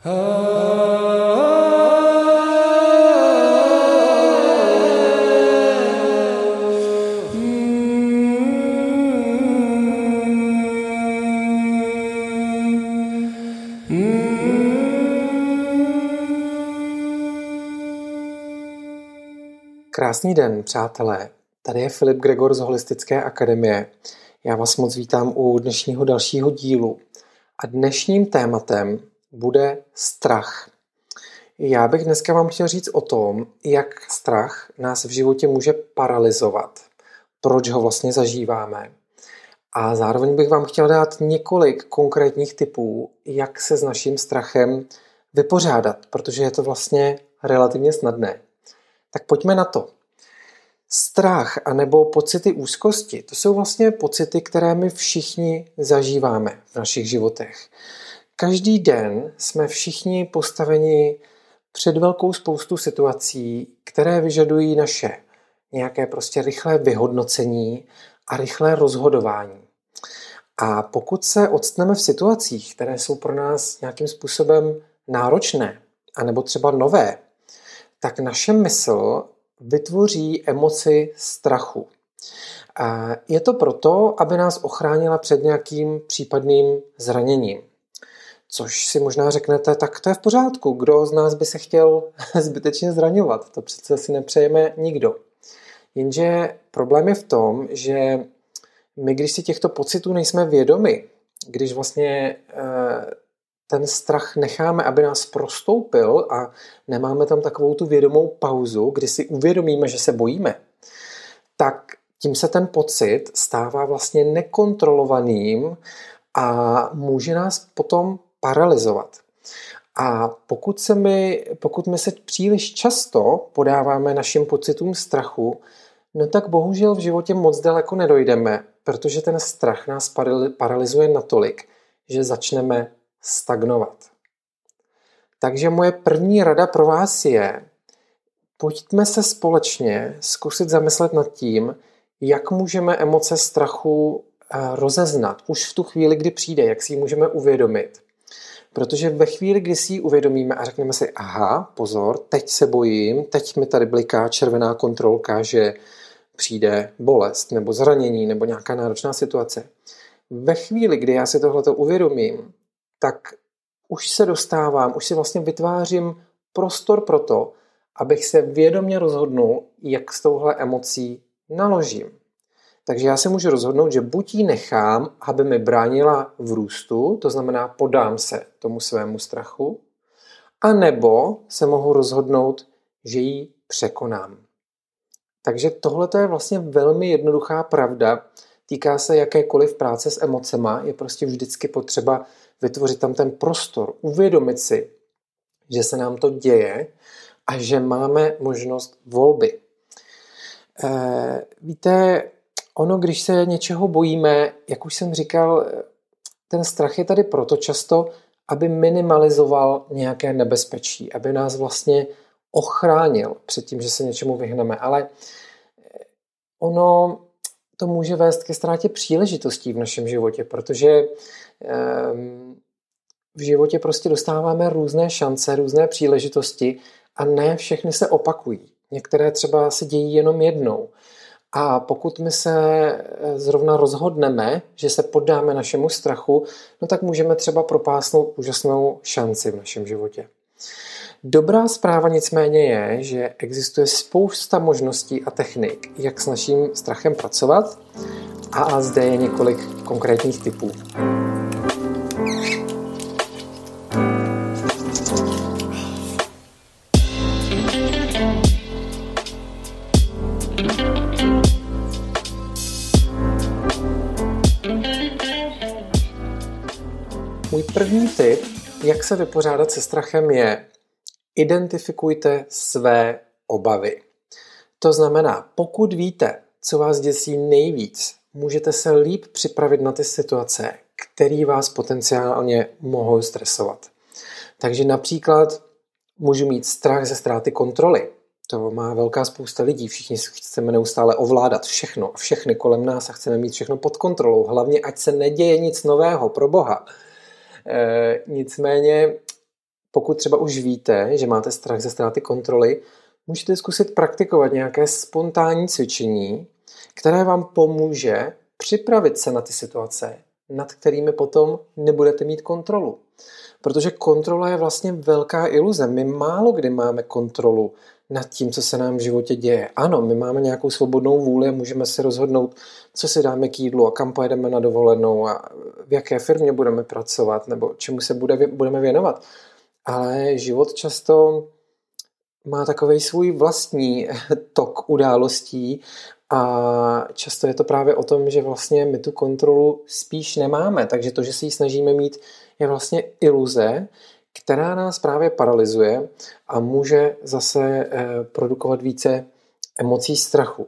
Krásný den, přátelé. Tady je Filip Gregor z Holistické akademie. Já vás moc vítám u dnešního dalšího dílu. A dnešním tématem bude strach. Já bych dneska vám chtěl říct o tom, jak strach nás v životě může paralizovat. Proč ho vlastně zažíváme. A zároveň bych vám chtěl dát několik konkrétních typů, jak se s naším strachem vypořádat, protože je to vlastně relativně snadné. Tak pojďme na to. Strach anebo pocity úzkosti, to jsou vlastně pocity, které my všichni zažíváme v našich životech. Každý den jsme všichni postaveni před velkou spoustu situací, které vyžadují naše nějaké prostě rychlé vyhodnocení a rychlé rozhodování. A pokud se odstneme v situacích, které jsou pro nás nějakým způsobem náročné, anebo třeba nové, tak naše mysl vytvoří emoci strachu. Je to proto, aby nás ochránila před nějakým případným zraněním. Což si možná řeknete, tak to je v pořádku. Kdo z nás by se chtěl zbytečně zraňovat? To přece si nepřejeme nikdo. Jenže problém je v tom, že my, když si těchto pocitů nejsme vědomi, když vlastně eh, ten strach necháme, aby nás prostoupil a nemáme tam takovou tu vědomou pauzu, kdy si uvědomíme, že se bojíme, tak tím se ten pocit stává vlastně nekontrolovaným a může nás potom paralizovat. A pokud, se my, pokud my se příliš často podáváme našim pocitům strachu, no tak bohužel v životě moc daleko nedojdeme, protože ten strach nás paralizuje natolik, že začneme stagnovat. Takže moje první rada pro vás je, pojďme se společně zkusit zamyslet nad tím, jak můžeme emoce strachu eh, rozeznat už v tu chvíli, kdy přijde, jak si ji můžeme uvědomit. Protože ve chvíli, kdy si ji uvědomíme a řekneme si, aha, pozor, teď se bojím, teď mi tady bliká červená kontrolka, že přijde bolest nebo zranění nebo nějaká náročná situace. Ve chvíli, kdy já si tohleto uvědomím, tak už se dostávám, už si vlastně vytvářím prostor pro to, abych se vědomě rozhodnul, jak s touhle emocí naložím. Takže já se můžu rozhodnout, že buď ji nechám, aby mi bránila v růstu, to znamená podám se tomu svému strachu, anebo se mohu rozhodnout, že ji překonám. Takže tohle je vlastně velmi jednoduchá pravda. Týká se jakékoliv práce s emocema. Je prostě vždycky potřeba vytvořit tam ten prostor, uvědomit si, že se nám to děje a že máme možnost volby. E, víte, ono, když se něčeho bojíme, jak už jsem říkal, ten strach je tady proto často, aby minimalizoval nějaké nebezpečí, aby nás vlastně ochránil před tím, že se něčemu vyhneme. Ale ono to může vést ke ztrátě příležitostí v našem životě, protože Ehm, v životě prostě dostáváme různé šance, různé příležitosti a ne všechny se opakují. Některé třeba se dějí jenom jednou. A pokud my se eh, zrovna rozhodneme, že se poddáme našemu strachu, no tak můžeme třeba propásnout úžasnou šanci v našem životě. Dobrá zpráva nicméně je, že existuje spousta možností a technik, jak s naším strachem pracovat a zde je několik konkrétních typů. První tip, jak se vypořádat se strachem, je identifikujte své obavy. To znamená, pokud víte, co vás děsí nejvíc, můžete se líp připravit na ty situace, které vás potenciálně mohou stresovat. Takže například můžu mít strach ze ztráty kontroly. To má velká spousta lidí. Všichni chceme neustále ovládat všechno a všechny kolem nás a chceme mít všechno pod kontrolou. Hlavně, ať se neděje nic nového, pro boha. E, nicméně pokud třeba už víte, že máte strach ze ztráty kontroly, můžete zkusit praktikovat nějaké spontánní cvičení, které vám pomůže připravit se na ty situace, nad kterými potom nebudete mít kontrolu. Protože kontrola je vlastně velká iluze. My málo kdy máme kontrolu nad tím, co se nám v životě děje. Ano, my máme nějakou svobodnou vůli a můžeme si rozhodnout, co si dáme k jídlu a kam pojedeme na dovolenou a v jaké firmě budeme pracovat nebo čemu se bude, budeme věnovat. Ale život často má takový svůj vlastní tok událostí a často je to právě o tom, že vlastně my tu kontrolu spíš nemáme. Takže to, že si ji snažíme mít, je vlastně iluze, která nás právě paralyzuje a může zase eh, produkovat více emocí strachu.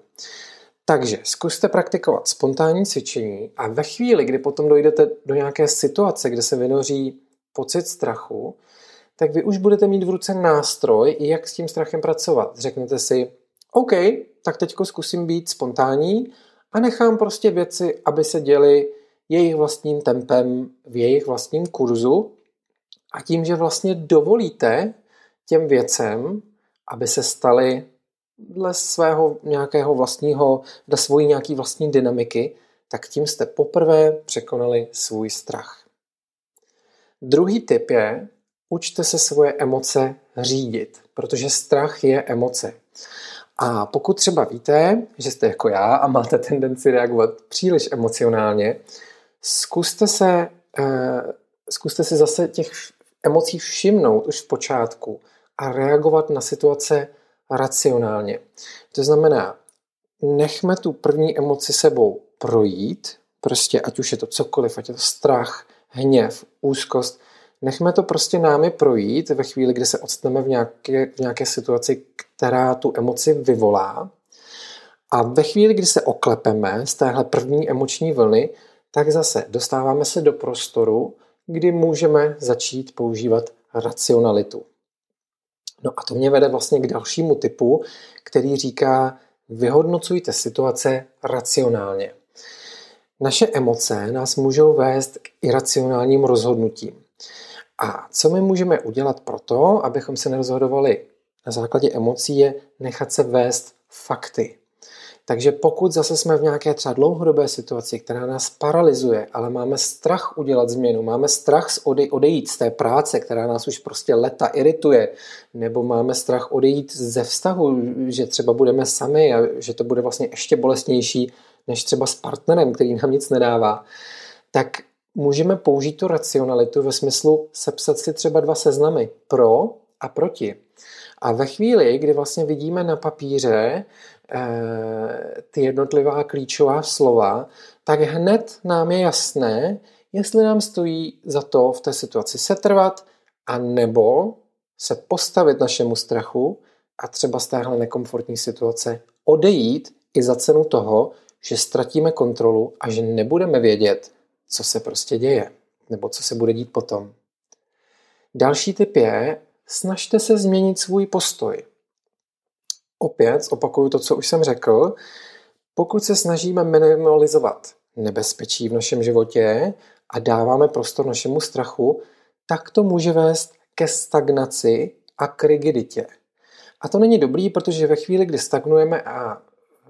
Takže zkuste praktikovat spontánní cvičení a ve chvíli, kdy potom dojdete do nějaké situace, kde se vynoří pocit strachu, tak vy už budete mít v ruce nástroj, jak s tím strachem pracovat. Řeknete si, OK, tak teď zkusím být spontánní a nechám prostě věci, aby se děly jejich vlastním tempem v jejich vlastním kurzu a tím, že vlastně dovolíte těm věcem, aby se staly dle svého nějakého vlastního, dle svojí nějaký vlastní dynamiky, tak tím jste poprvé překonali svůj strach. Druhý tip je, učte se svoje emoce řídit, protože strach je emoce. A pokud třeba víte, že jste jako já a máte tendenci reagovat příliš emocionálně, zkuste se, eh, zkuste si zase těch emocí všimnout už v počátku a reagovat na situace racionálně. To znamená, nechme tu první emoci sebou projít, prostě ať už je to cokoliv, ať je to strach, hněv, úzkost, nechme to prostě námi projít ve chvíli, kdy se odstaneme v nějaké, v nějaké situaci, která tu emoci vyvolá. A ve chvíli, kdy se oklepeme z téhle první emoční vlny, tak zase dostáváme se do prostoru, kdy můžeme začít používat racionalitu. No a to mě vede vlastně k dalšímu typu, který říká, vyhodnocujte situace racionálně. Naše emoce nás můžou vést k iracionálním rozhodnutím. A co my můžeme udělat pro to, abychom se nerozhodovali na základě emocí, je nechat se vést fakty. Takže pokud zase jsme v nějaké třeba dlouhodobé situaci, která nás paralyzuje, ale máme strach udělat změnu, máme strach odejít z té práce, která nás už prostě leta irituje, nebo máme strach odejít ze vztahu, že třeba budeme sami a že to bude vlastně ještě bolestnější než třeba s partnerem, který nám nic nedává, tak můžeme použít tu racionalitu ve smyslu sepsat si třeba dva seznamy pro a proti. A ve chvíli, kdy vlastně vidíme na papíře ty jednotlivá klíčová slova, tak hned nám je jasné, jestli nám stojí za to v té situaci setrvat, a nebo se postavit našemu strachu a třeba z téhle nekomfortní situace odejít i za cenu toho, že ztratíme kontrolu a že nebudeme vědět, co se prostě děje, nebo co se bude dít potom. Další tip je, snažte se změnit svůj postoj. Opět opakuju to, co už jsem řekl. Pokud se snažíme minimalizovat nebezpečí v našem životě a dáváme prostor našemu strachu, tak to může vést ke stagnaci a k rigiditě. A to není dobrý, protože ve chvíli, kdy stagnujeme a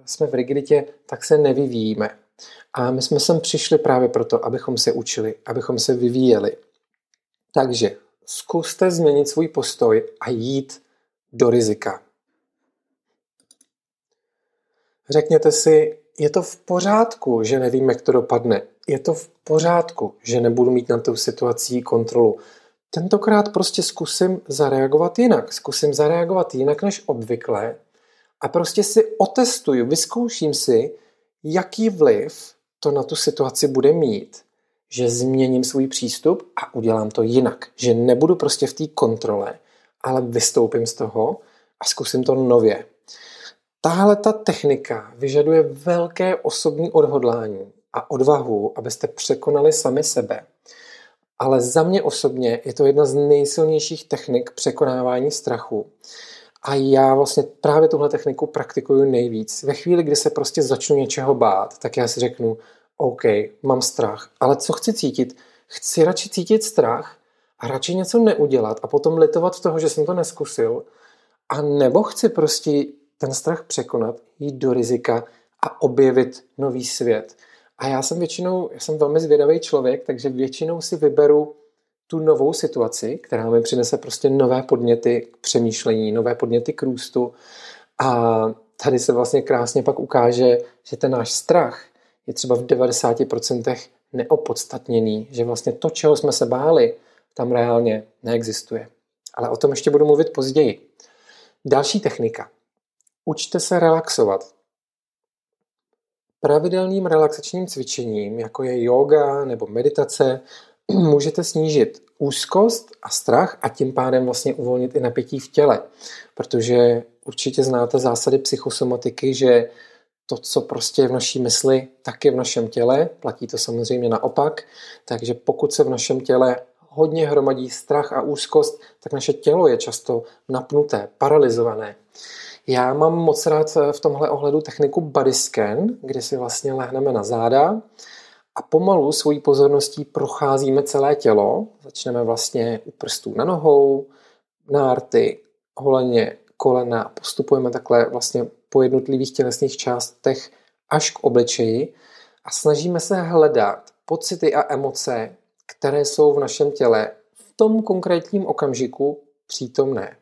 jsme v rigiditě, tak se nevyvíjíme. A my jsme sem přišli právě proto, abychom se učili, abychom se vyvíjeli. Takže zkuste změnit svůj postoj a jít do rizika. Řekněte si, je to v pořádku, že nevím, jak to dopadne. Je to v pořádku, že nebudu mít na tu situací kontrolu. Tentokrát prostě zkusím zareagovat jinak. Zkusím zareagovat jinak než obvykle a prostě si otestuju, vyzkouším si, jaký vliv to na tu situaci bude mít, že změním svůj přístup a udělám to jinak. Že nebudu prostě v té kontrole, ale vystoupím z toho a zkusím to nově. Tahle ta technika vyžaduje velké osobní odhodlání a odvahu, abyste překonali sami sebe. Ale za mě osobně je to jedna z nejsilnějších technik překonávání strachu. A já vlastně právě tuhle techniku praktikuju nejvíc. Ve chvíli, kdy se prostě začnu něčeho bát, tak já si řeknu, OK, mám strach, ale co chci cítit? Chci radši cítit strach a radši něco neudělat a potom litovat toho, že jsem to neskusil, a nebo chci prostě ten strach překonat, jít do rizika a objevit nový svět. A já jsem většinou, já jsem velmi zvědavý člověk, takže většinou si vyberu tu novou situaci, která mi přinese prostě nové podněty k přemýšlení, nové podněty k růstu. A tady se vlastně krásně pak ukáže, že ten náš strach je třeba v 90% neopodstatněný, že vlastně to, čeho jsme se báli, tam reálně neexistuje. Ale o tom ještě budu mluvit později. Další technika. Učte se relaxovat. Pravidelným relaxačním cvičením, jako je yoga nebo meditace, můžete snížit úzkost a strach a tím pádem vlastně uvolnit i napětí v těle. Protože určitě znáte zásady psychosomatiky, že to, co prostě je v naší mysli, tak je v našem těle. Platí to samozřejmě naopak. Takže pokud se v našem těle hodně hromadí strach a úzkost, tak naše tělo je často napnuté, paralizované. Já mám moc rád v tomhle ohledu techniku body scan, kdy si vlastně lehneme na záda a pomalu svojí pozorností procházíme celé tělo. Začneme vlastně u prstů na nohou, nárty, holeně, kolena postupujeme takhle vlastně po jednotlivých tělesných částech až k obličeji a snažíme se hledat pocity a emoce, které jsou v našem těle v tom konkrétním okamžiku přítomné.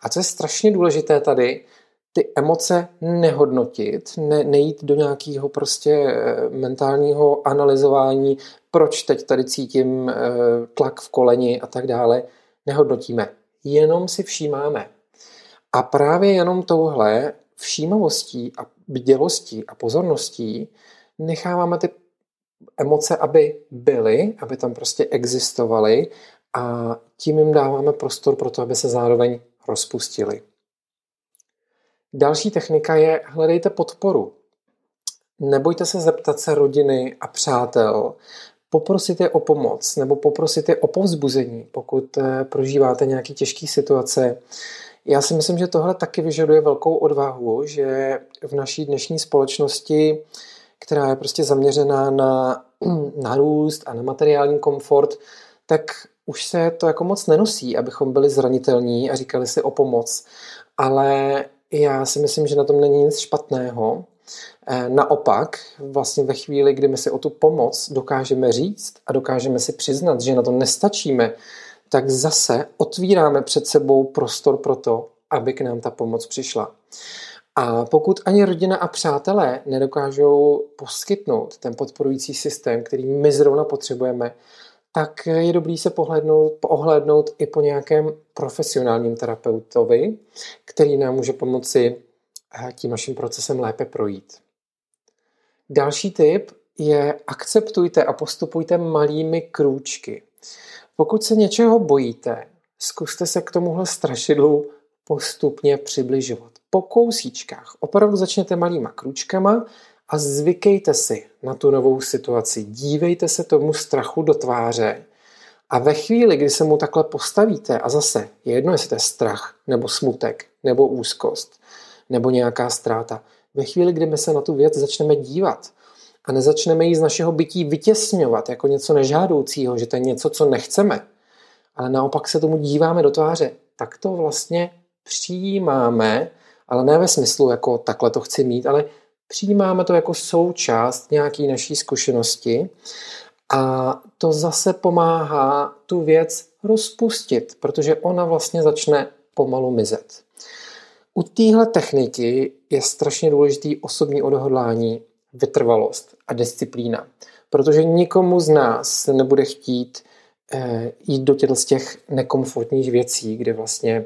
A co je strašně důležité tady, ty emoce nehodnotit, ne, nejít do nějakého prostě eh, mentálního analyzování, proč teď tady cítím eh, tlak v koleni a tak dále, nehodnotíme. Jenom si všímáme. A právě jenom touhle všímavostí a bdělostí a pozorností necháváme ty emoce, aby byly, aby tam prostě existovaly a tím jim dáváme prostor pro to, aby se zároveň rozpustili. Další technika je hledejte podporu. Nebojte se zeptat se rodiny a přátel, poprosit je o pomoc nebo poprosit je o povzbuzení, pokud eh, prožíváte nějaké těžké situace. Já si myslím, že tohle taky vyžaduje velkou odvahu, že v naší dnešní společnosti, která je prostě zaměřená na, na růst a na materiální komfort, tak už se to jako moc nenosí, abychom byli zranitelní a říkali si o pomoc. Ale já si myslím, že na tom není nic špatného. Eh, naopak, vlastně ve chvíli, kdy my si o tu pomoc dokážeme říct a dokážeme si přiznat, že na to nestačíme, tak zase otvíráme před sebou prostor pro to, aby k nám ta pomoc přišla. A pokud ani rodina a přátelé nedokážou poskytnout ten podporující systém, který my zrovna potřebujeme, tak je dobrý se pohlednout, ohlédnout i po nějakém profesionálním terapeutovi, který nám může pomoci eh, tím naším procesem lépe projít. Další tip je akceptujte a postupujte malými krůčky. Pokud se něčeho bojíte, zkuste se k tomuhle strašidlu postupně přibližovat. Po kousíčkách. Opravdu začněte malýma krůčkama a zvykejte si na tu novou situaci. Dívejte se tomu strachu do tváře a ve chvíli, kdy se mu takhle postavíte a zase je jedno, jestli to je strach, nebo smutek, nebo úzkost, nebo nějaká ztráta, ve chvíli, kdy my se na tu věc začneme dívat a nezačneme ji z našeho bytí vytěsňovat jako něco nežádoucího, že to je něco, co nechceme, ale naopak se tomu díváme do tváře, tak to vlastně přijímáme, ale ne ve smyslu jako takhle to chci mít, ale přijímáme to jako součást nějaké naší zkušenosti a to zase pomáhá tu věc rozpustit, protože ona vlastně začne pomalu mizet. U téhle techniky je strašně důležitý osobní odhodlání, vytrvalost a disciplína. Protože nikomu z nás nebude chtít eh, jít do těch, z těch nekomfortních věcí, kde vlastně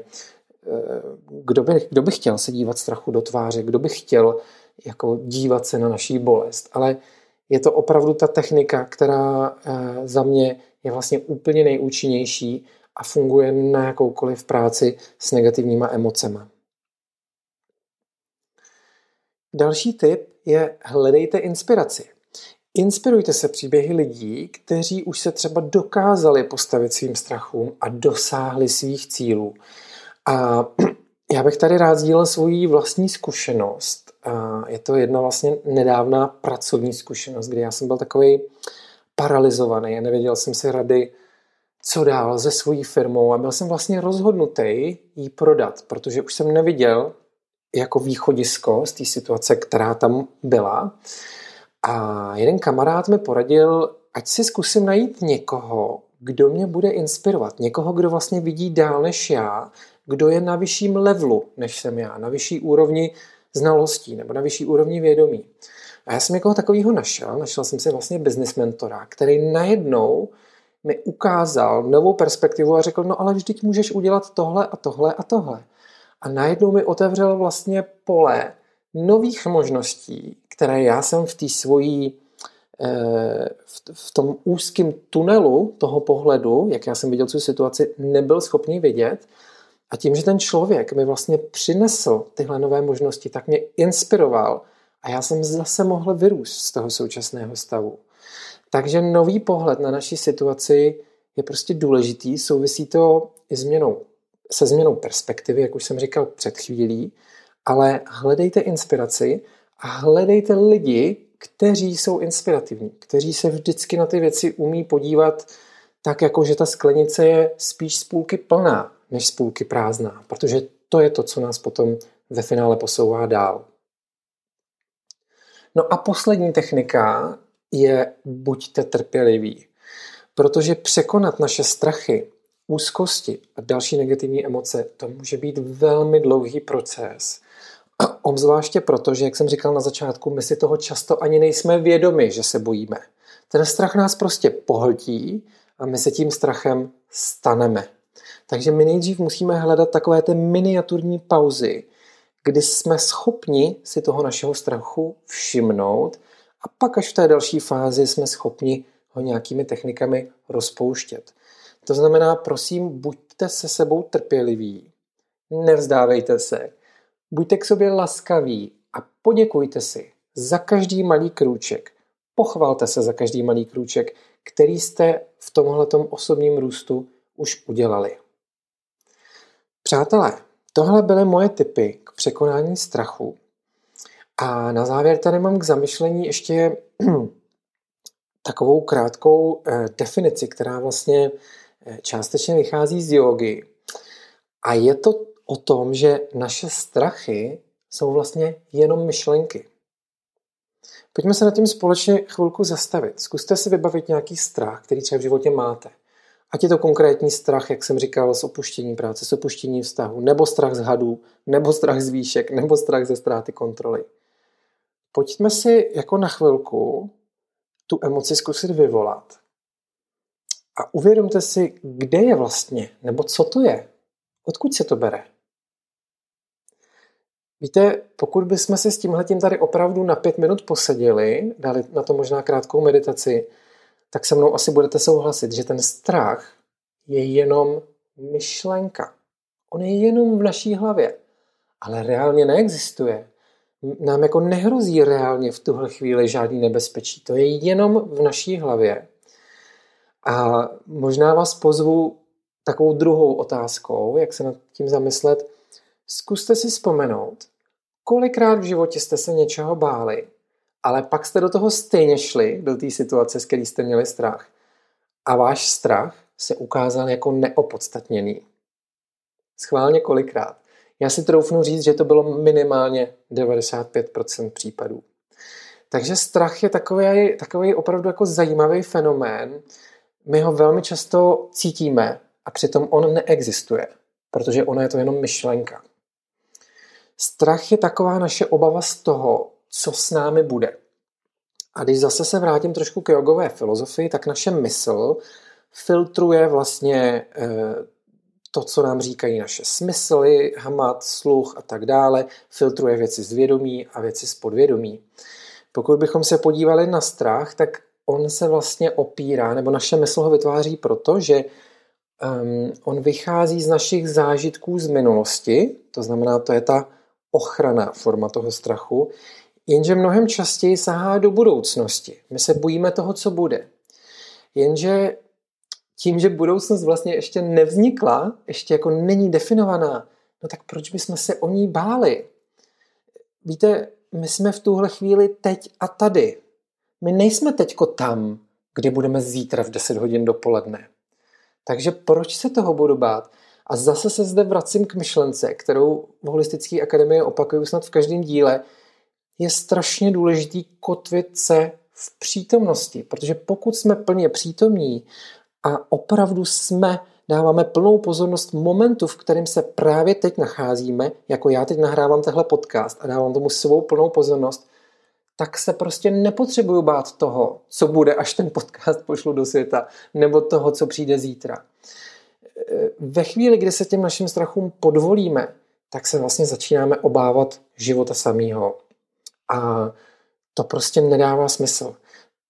eh, kdo, by, kdo by chtěl se dívat strachu do tváře, kdo by chtěl jako dívat se na naší bolest. Ale je to opravdu ta technika, která eh, za mě je vlastně úplně nejúčinnější a funguje na jakoukoliv práci s negativníma emocemi. Další tip je hledejte inspiraci. Inspirujte se příběhy lidí, kteří už se třeba dokázali postavit svým strachům a dosáhli svých cílů. A já bych tady rád sdílel svoji vlastní zkušenost. Je to jedna vlastně nedávná pracovní zkušenost, kdy já jsem byl takový paralizovaný a nevěděl jsem si rady co dál se svojí firmou a byl jsem vlastně rozhodnutý ji prodat, protože už jsem neviděl jako východisko z té situace, která tam byla. A jeden kamarád mi poradil, ať si zkusím najít někoho, kdo mě bude inspirovat. Někoho, kdo vlastně vidí dál než já, kdo je na vyšším levelu než jsem já, na vyšší úrovni znalostí nebo na vyšší úrovni vědomí. A já jsem někoho takového našel, našel jsem si vlastně business mentora, který najednou mi ukázal novou perspektivu a řekl, no ale vždyť můžeš udělat tohle a tohle a tohle. A najednou mi otevřel vlastně pole nových možností, které já jsem v té svojí eh, v tom úzkém tunelu toho pohledu, jak já jsem viděl tu situaci, nebyl schopný vidět. A tím, že ten člověk mi vlastně přinesl tyhle nové možnosti, tak mě inspiroval a já jsem zase mohl vyrůst z toho současného stavu. Takže nový pohled na naší situaci je prostě důležitý, souvisí to i změnou, se změnou perspektivy, jak už jsem říkal před chvílí, ale hledejte inspiraci a hledejte lidi, kteří jsou inspirativní, kteří se vždycky na ty věci umí podívat tak, jako že ta sklenice je spíš z půlky plná, než z půlky prázdná, protože to je to, co nás potom ve finále posouvá dál. No a poslední technika je buďte trpěliví. Protože překonat naše strachy, úzkosti a další negativní emoce, to může být velmi dlouhý proces. Obzvláště proto, že, jak jsem říkal na začátku, my si toho často ani nejsme vědomi, že se bojíme. Ten strach nás prostě pohltí a my se tím strachem staneme. Takže my nejdřív musíme hledat takové ty miniaturní pauzy, kdy jsme schopni si toho našeho strachu všimnout a pak až v té další fázi jsme schopni ho nějakými technikami rozpouštět. To znamená, prosím, buďte se sebou trpěliví, nevzdávejte se, buďte k sobě laskaví a poděkujte si za každý malý krůček. Pochvalte se za každý malý krůček, který jste v tomhletom osobním růstu už udělali. Přátelé, tohle byly moje tipy k překonání strachu a na závěr tady mám k zamyšlení ještě takovou krátkou eh, definici, která vlastně eh, částečně vychází z jogy. A je to o tom, že naše strachy jsou vlastně jenom myšlenky. Pojďme se nad tím společně chvilku zastavit. Zkuste si vybavit nějaký strach, který třeba v životě máte. Ať je to konkrétní strach, jak jsem říkal, z opuštění práce, z opuštění vztahu, nebo strach z hadů, nebo strach z výšek, nebo strach ze ztráty kontroly pojďme si jako na chvilku tu emoci zkusit vyvolat. A uvědomte si, kde je vlastně, nebo co to je, odkud se to bere. Víte, pokud bychom si s tímhletím tady opravdu na pět minut poseděli, dali na to možná krátkou meditaci, tak se mnou asi budete souhlasit, že ten strach je jenom myšlenka. On je jenom v naší hlavě, ale reálně neexistuje nám jako nehrozí reálně v tuhle chvíli žádný nebezpečí. To je jenom v naší hlavě. A možná vás pozvu takovou druhou otázkou, jak se nad tím zamyslet. Zkuste si vzpomenout, kolikrát v životě jste se něčeho báli, ale pak jste do toho stejně šli, do té situace, z které jste měli strach. A váš strach se ukázal jako neopodstatněný. Schválně kolikrát. Já si troufnu říct, že to bylo minimálně 95% případů. Takže strach je takový, takový opravdu jako zajímavý fenomén. My ho velmi často cítíme a přitom on neexistuje, protože ona je to jenom myšlenka. Strach je taková naše obava z toho, co s námi bude. A když zase se vrátím trošku k jogové filozofii, tak naše mysl filtruje vlastně eh, to, co nám říkají naše smysly, hamat, sluch a tak dále, filtruje věci z vědomí a věci z podvědomí. Pokud bychom se podívali na strach, tak on se vlastně opírá, nebo naše mysl ho vytváří proto, že um, on vychází z našich zážitků z minulosti, to znamená, to je ta ochrana forma toho strachu, jenže mnohem častěji sahá do budoucnosti. My se bojíme toho, co bude. Jenže tím, že budoucnost vlastně ještě nevznikla, ještě jako není definovaná, no tak proč bychom se o ní báli? Víte, my jsme v tuhle chvíli teď a tady. My nejsme teďko tam, kde budeme zítra v 10 hodin dopoledne. Takže proč se toho budu bát? A zase se zde vracím k myšlence, kterou v Holistické akademii opakuju snad v každém díle. Je strašně důležitý kotvit se v přítomnosti, protože pokud jsme plně přítomní a opravdu jsme, dáváme plnou pozornost momentu, v kterém se právě teď nacházíme, jako já teď nahrávám tehle podcast a dávám tomu svou plnou pozornost, tak se prostě nepotřebuju bát toho, co bude, až ten podcast pošlu do světa, nebo toho, co přijde zítra. Ve chvíli, kdy se těm našim strachům podvolíme, tak se vlastně začínáme obávat života samého. A to prostě nedává smysl.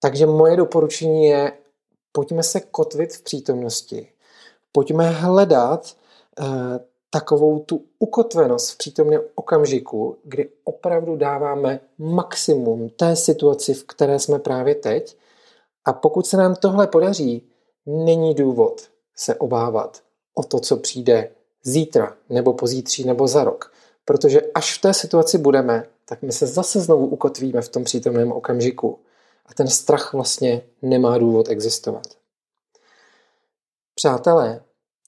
Takže moje doporučení je, pojďme se kotvit v přítomnosti. Pojďme hledat eh, takovou tu ukotvenost v přítomném okamžiku, kdy opravdu dáváme maximum té situaci, v které jsme právě teď. A pokud se nám tohle podaří, není důvod se obávat o to, co přijde zítra, nebo pozítří, nebo za rok. Protože až v té situaci budeme, tak my se zase znovu ukotvíme v tom přítomném okamžiku. A ten strach vlastně nemá důvod existovat. Přátelé,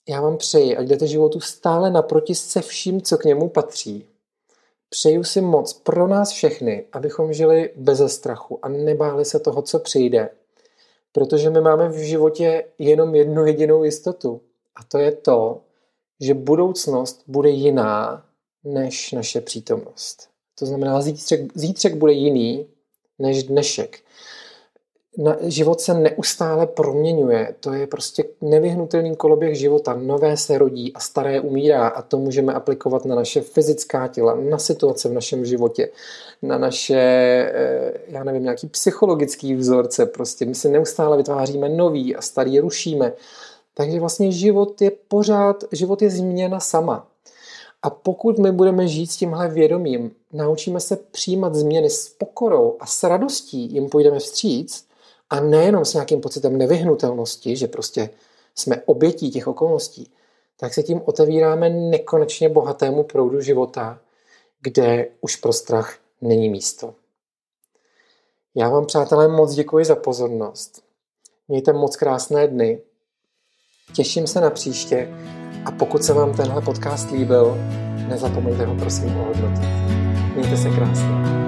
já vám přeji, ať jdete životu stále naproti se vším, co k němu patří. Přeju si moc pro nás všechny, abychom žili bez strachu a nebáli se toho, co přijde. Protože my máme v životě jenom jednu jedinou jistotu. A to je to, že budoucnost bude jiná než naše přítomnost. To znamená, zítřek, zítřek bude jiný než dnešek na, život se neustále proměňuje. To je prostě nevyhnutelný koloběh života. Nové se rodí a staré umírá a to můžeme aplikovat na naše fyzická těla, na situace v našem životě, na naše, eh, já nevím, nějaký psychologický vzorce. Prostě my si neustále vytváříme nový a starý rušíme. Takže vlastně život je pořád, život je změna sama. A pokud my budeme žít s tímhle vědomím, naučíme se přijímat změny s pokorou a s radostí jim půjdeme vstříc, a nejenom s nějakým pocitem nevyhnutelnosti, že prostě jsme obětí těch okolností, tak se tím otevíráme nekonečně bohatému proudu života, kde už pro strach není místo. Já vám, přátelé, moc děkuji za pozornost. Mějte moc krásné dny. Těším se na příště a pokud se vám tenhle podcast líbil, nezapomeňte ho prosím ohodnotit. Mějte se krásně.